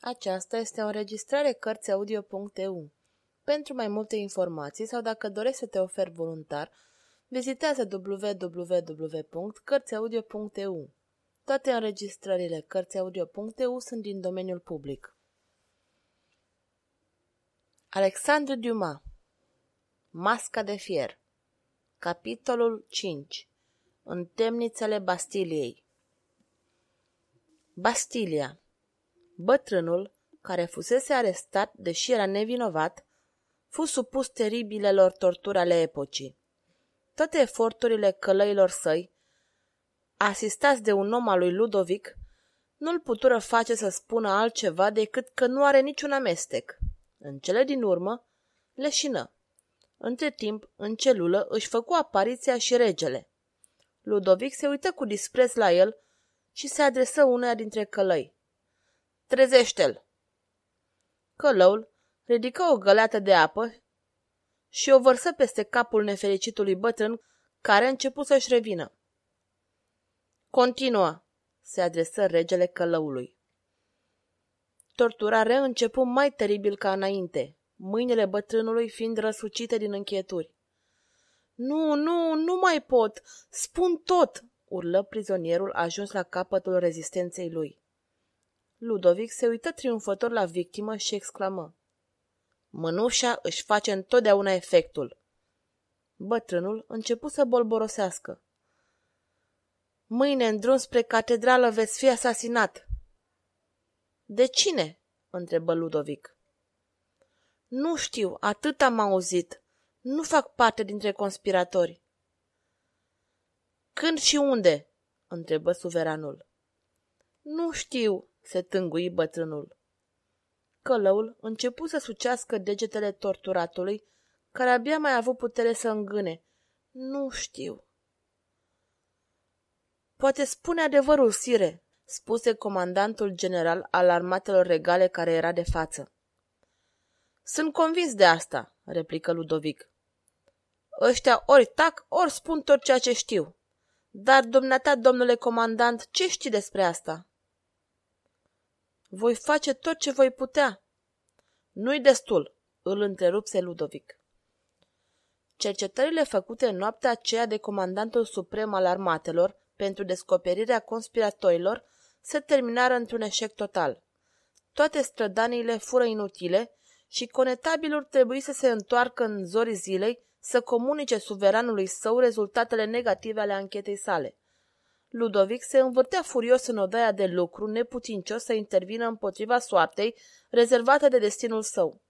Aceasta este o înregistrare Cărțiaudio.eu. Pentru mai multe informații sau dacă dorești să te oferi voluntar, vizitează www.cărțiaudio.eu. Toate înregistrările Cărțiaudio.eu sunt din domeniul public. Alexandru Dumas Masca de fier Capitolul 5 În temnițele Bastiliei Bastilia Bătrânul, care fusese arestat, deși era nevinovat, fu supus teribilelor torturi ale epocii. Toate eforturile călăilor săi, asistați de un om al lui Ludovic, nu-l putură face să spună altceva decât că nu are niciun amestec. În cele din urmă, leșină. Între timp, în celulă, își făcu apariția și regele. Ludovic se uită cu dispreț la el și se adresă uneia dintre călăi. Trezește-l! Călăul ridică o găleată de apă și o vărsă peste capul nefericitului bătrân, care a început să-și revină. Continuă, se adresă regele călăului. Tortura reîncepu mai teribil ca înainte, mâinile bătrânului fiind răsucite din închieturi. Nu, nu, nu mai pot! Spun tot!" urlă prizonierul ajuns la capătul rezistenței lui. Ludovic se uită triumfător la victimă și exclamă. Mânușa își face întotdeauna efectul. Bătrânul începu să bolborosească. Mâine, în drum spre catedrală, veți fi asasinat. De cine? întrebă Ludovic. Nu știu, atât am auzit. Nu fac parte dintre conspiratori. Când și unde? întrebă suveranul. Nu știu, se tângui bătrânul. Călăul începu să sucească degetele torturatului, care abia mai avut putere să îngâne. Nu știu. Poate spune adevărul, sire, spuse comandantul general al armatelor regale care era de față. Sunt convins de asta, replică Ludovic. Ăștia ori tac, ori spun tot ceea ce știu. Dar, dumneata, domnule comandant, ce știi despre asta? Voi face tot ce voi putea. Nu-i destul, îl întrerupse Ludovic. Cercetările făcute în noaptea aceea de comandantul suprem al armatelor pentru descoperirea conspiratorilor se terminară într-un eșec total. Toate strădaniile fură inutile și conetabilul trebuie să se întoarcă în zorii zilei să comunice suveranului său rezultatele negative ale anchetei sale. Ludovic se învârtea furios în odaia de lucru, neputincios să intervină împotriva soartei rezervată de destinul său.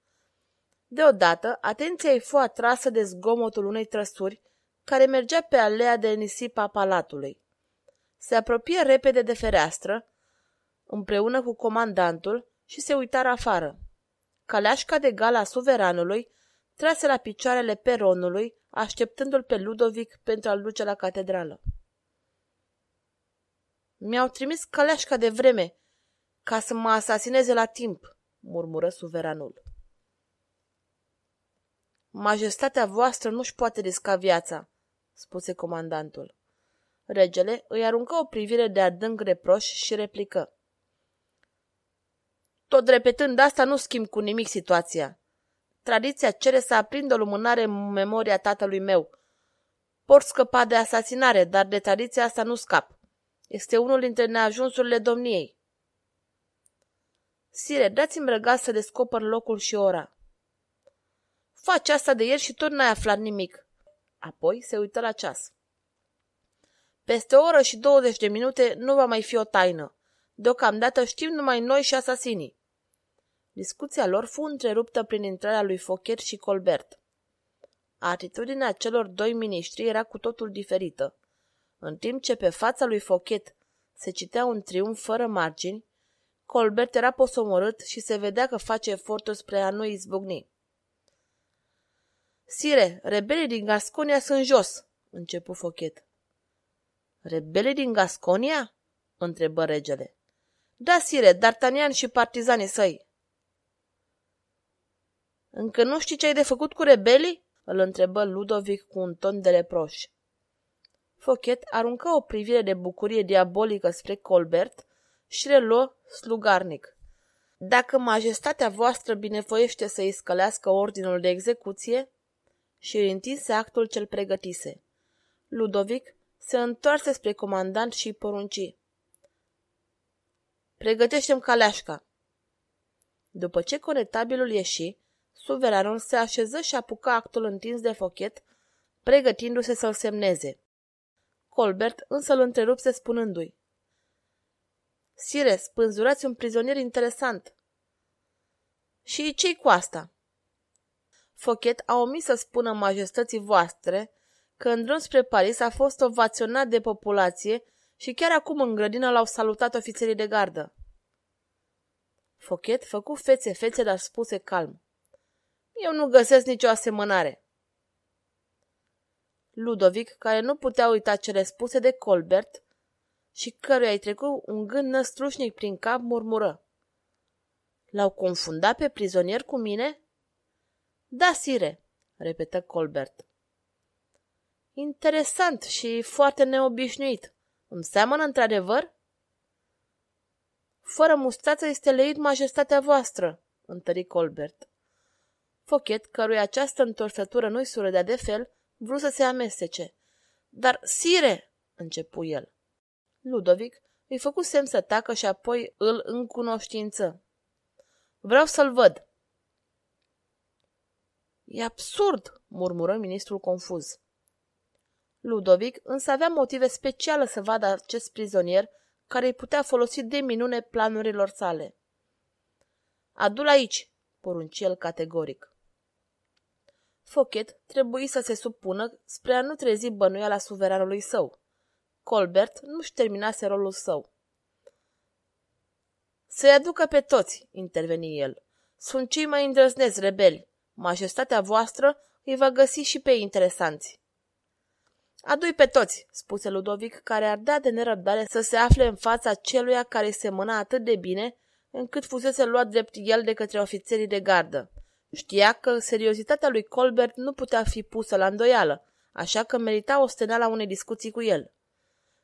Deodată, atenția îi fu atrasă de zgomotul unei trăsuri care mergea pe alea de nisip a palatului. Se apropie repede de fereastră, împreună cu comandantul, și se uitară afară. Caleașca de gala suveranului trase la picioarele peronului, așteptându-l pe Ludovic pentru a-l duce la catedrală. Mi-au trimis căleașca de vreme ca să mă asasineze la timp, murmură suveranul. Majestatea voastră nu-și poate risca viața, spuse comandantul. Regele îi aruncă o privire de adânc reproș și replică. Tot repetând asta nu schimb cu nimic situația. Tradiția cere să aprind o lumânare în memoria tatălui meu. Pot scăpa de asasinare, dar de tradiția asta nu scap. Este unul dintre neajunsurile domniei. Sire, dați-mi răgaz să descoper locul și ora. Faci asta de ieri și tot n-ai aflat nimic. Apoi se uită la ceas. Peste o oră și 20 de minute nu va mai fi o taină. Deocamdată știm numai noi și asasinii. Discuția lor fu întreruptă prin intrarea lui Fochet și Colbert. Atitudinea celor doi miniștri era cu totul diferită. În timp ce pe fața lui Fochet se citea un triumf fără margini, Colbert era posomorât și se vedea că face eforturi spre a nu izbucni. Sire, rebelii din Gasconia sunt jos, începu Fochet. Rebelii din Gasconia? întrebă regele. Da, sire, D'Artagnan și partizanii săi. Încă nu știi ce ai de făcut cu rebelii? îl întrebă Ludovic cu un ton de reproș. Fochet aruncă o privire de bucurie diabolică spre Colbert și reluă slugarnic. Dacă majestatea voastră binevoiește să-i scălească ordinul de execuție, și îi întinse actul cel pregătise. Ludovic se întoarse spre comandant și îi porunci. Pregătește-mi caleașca. După ce conetabilul ieși, suveranul se așeză și apucă actul întins de fochet, pregătindu-se să-l semneze. Colbert însă îl întrerupse spunându-i. Sire, spânzurați un prizonier interesant. Și ce cu asta? Fochet a omis să spună majestății voastre că în drum spre Paris a fost ovaționat de populație și chiar acum în grădină l-au salutat ofițerii de gardă. Fochet făcu fețe fețe, dar spuse calm. Eu nu găsesc nicio asemănare. Ludovic, care nu putea uita cele spuse de Colbert și căruia i trecut un gând năstrușnic prin cap, murmură. L-au confundat pe prizonier cu mine? Da, sire, repetă Colbert. Interesant și foarte neobișnuit. Îmi seamănă într-adevăr? Fără mustață este leit majestatea voastră, întări Colbert. Fochet, căruia această întorsătură nu-i surâdea de fel, vrut să se amestece. Dar, sire, începu el. Ludovic îi făcu semn să tacă și apoi îl încunoștință. Vreau să-l văd. E absurd, murmură ministrul confuz. Ludovic însă avea motive speciale să vadă acest prizonier care îi putea folosi de minune planurilor sale. Adu-l aici, porunci el categoric. Fochet trebuie să se supună spre a nu trezi bănuiala suveranului său. Colbert nu-și terminase rolul său. Să-i aducă pe toți, interveni el. Sunt cei mai îndrăzneți rebeli. Majestatea voastră îi va găsi și pe interesanți. Adui pe toți, spuse Ludovic, care ardea de nerăbdare să se afle în fața celuia care se mâna atât de bine, încât fusese luat drept el de către ofițerii de gardă. Știa că seriozitatea lui Colbert nu putea fi pusă la îndoială, așa că merita la unei discuții cu el.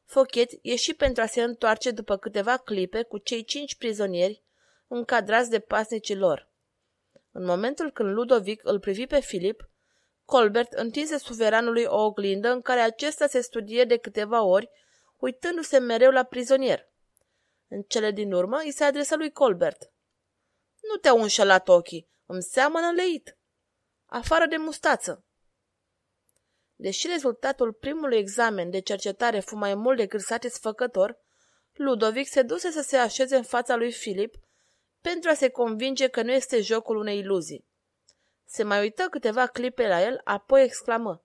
Fochet ieși pentru a se întoarce după câteva clipe cu cei cinci prizonieri încadrați de pasnicii lor. În momentul când Ludovic îl privi pe Filip, Colbert întinse suveranului o oglindă în care acesta se studie de câteva ori, uitându-se mereu la prizonier. În cele din urmă îi se adresă lui Colbert. Nu te-au înșelat ochii, îmi seamănă leit. Afară de mustață. Deși rezultatul primului examen de cercetare fu mai mult decât satisfăcător, Ludovic se duse să se așeze în fața lui Filip pentru a se convinge că nu este jocul unei iluzii. Se mai uită câteva clipe la el, apoi exclamă.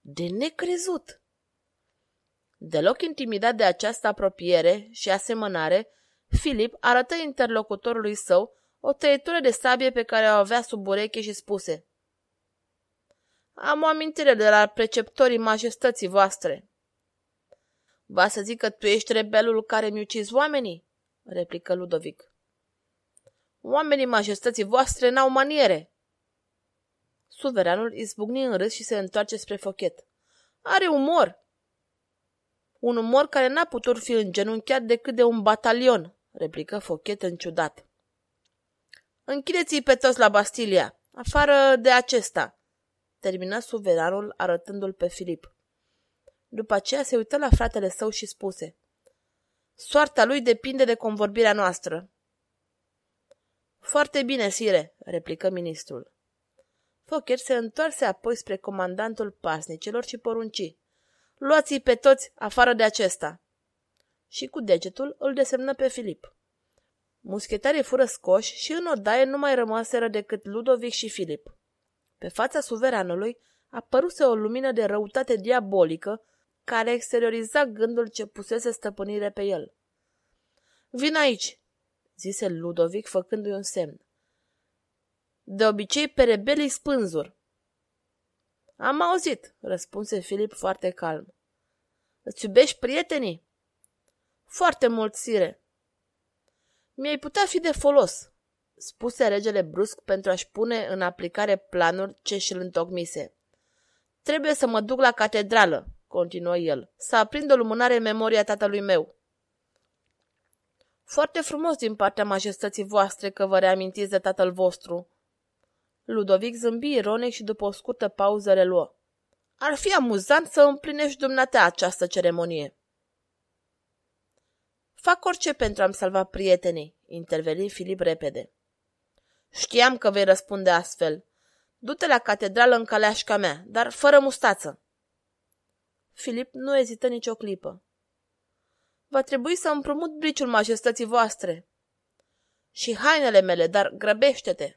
De necrezut! Deloc intimidat de această apropiere și asemănare, Filip arătă interlocutorului său o tăietură de sabie pe care o avea sub ureche și spuse Am o amintire de la preceptorii majestății voastre. Va să zic că tu ești rebelul care mi ucizi oamenii? replică Ludovic. Oamenii majestății voastre n-au maniere. Suveranul izbucni în râs și se întoarce spre fochet. Are umor! Un umor care n-a putut fi îngenunchiat decât de un batalion, replică fochet ciudat. Închideți-i pe toți la Bastilia, afară de acesta, termină suveranul arătându-l pe Filip. După aceea se uită la fratele său și spuse, Soarta lui depinde de convorbirea noastră. Foarte bine, sire, replică ministrul. Fokker se întoarse apoi spre comandantul pasnicilor și porunci. Luați-i pe toți afară de acesta. Și cu degetul îl desemnă pe Filip. Muschetarii fură scoși și în odaie nu mai rămaseră decât Ludovic și Filip. Pe fața suveranului apăruse o lumină de răutate diabolică care exterioriza gândul ce pusese stăpânire pe el. Vin aici, zise Ludovic făcându-i un semn. De obicei pe rebelii spânzuri. Am auzit, răspunse Filip foarte calm. Îți iubești prietenii? Foarte mult, sire. Mi-ai putea fi de folos, spuse regele brusc pentru a-și pune în aplicare planul ce și-l întocmise. Trebuie să mă duc la catedrală, continuă el, să aprind o lumânare în memoria tatălui meu. Foarte frumos din partea majestății voastre că vă reamintiți de tatăl vostru. Ludovic zâmbi ironic și după o scurtă pauză reluă. Ar fi amuzant să împlinești dumneata această ceremonie. Fac orice pentru a-mi salva prietenii, interveni Filip repede. Știam că vei răspunde astfel. Du-te la catedrală în caleașca mea, dar fără mustață. Filip nu ezită nicio clipă. Va trebui să împrumut briciul majestății voastre. Și hainele mele, dar grăbește-te.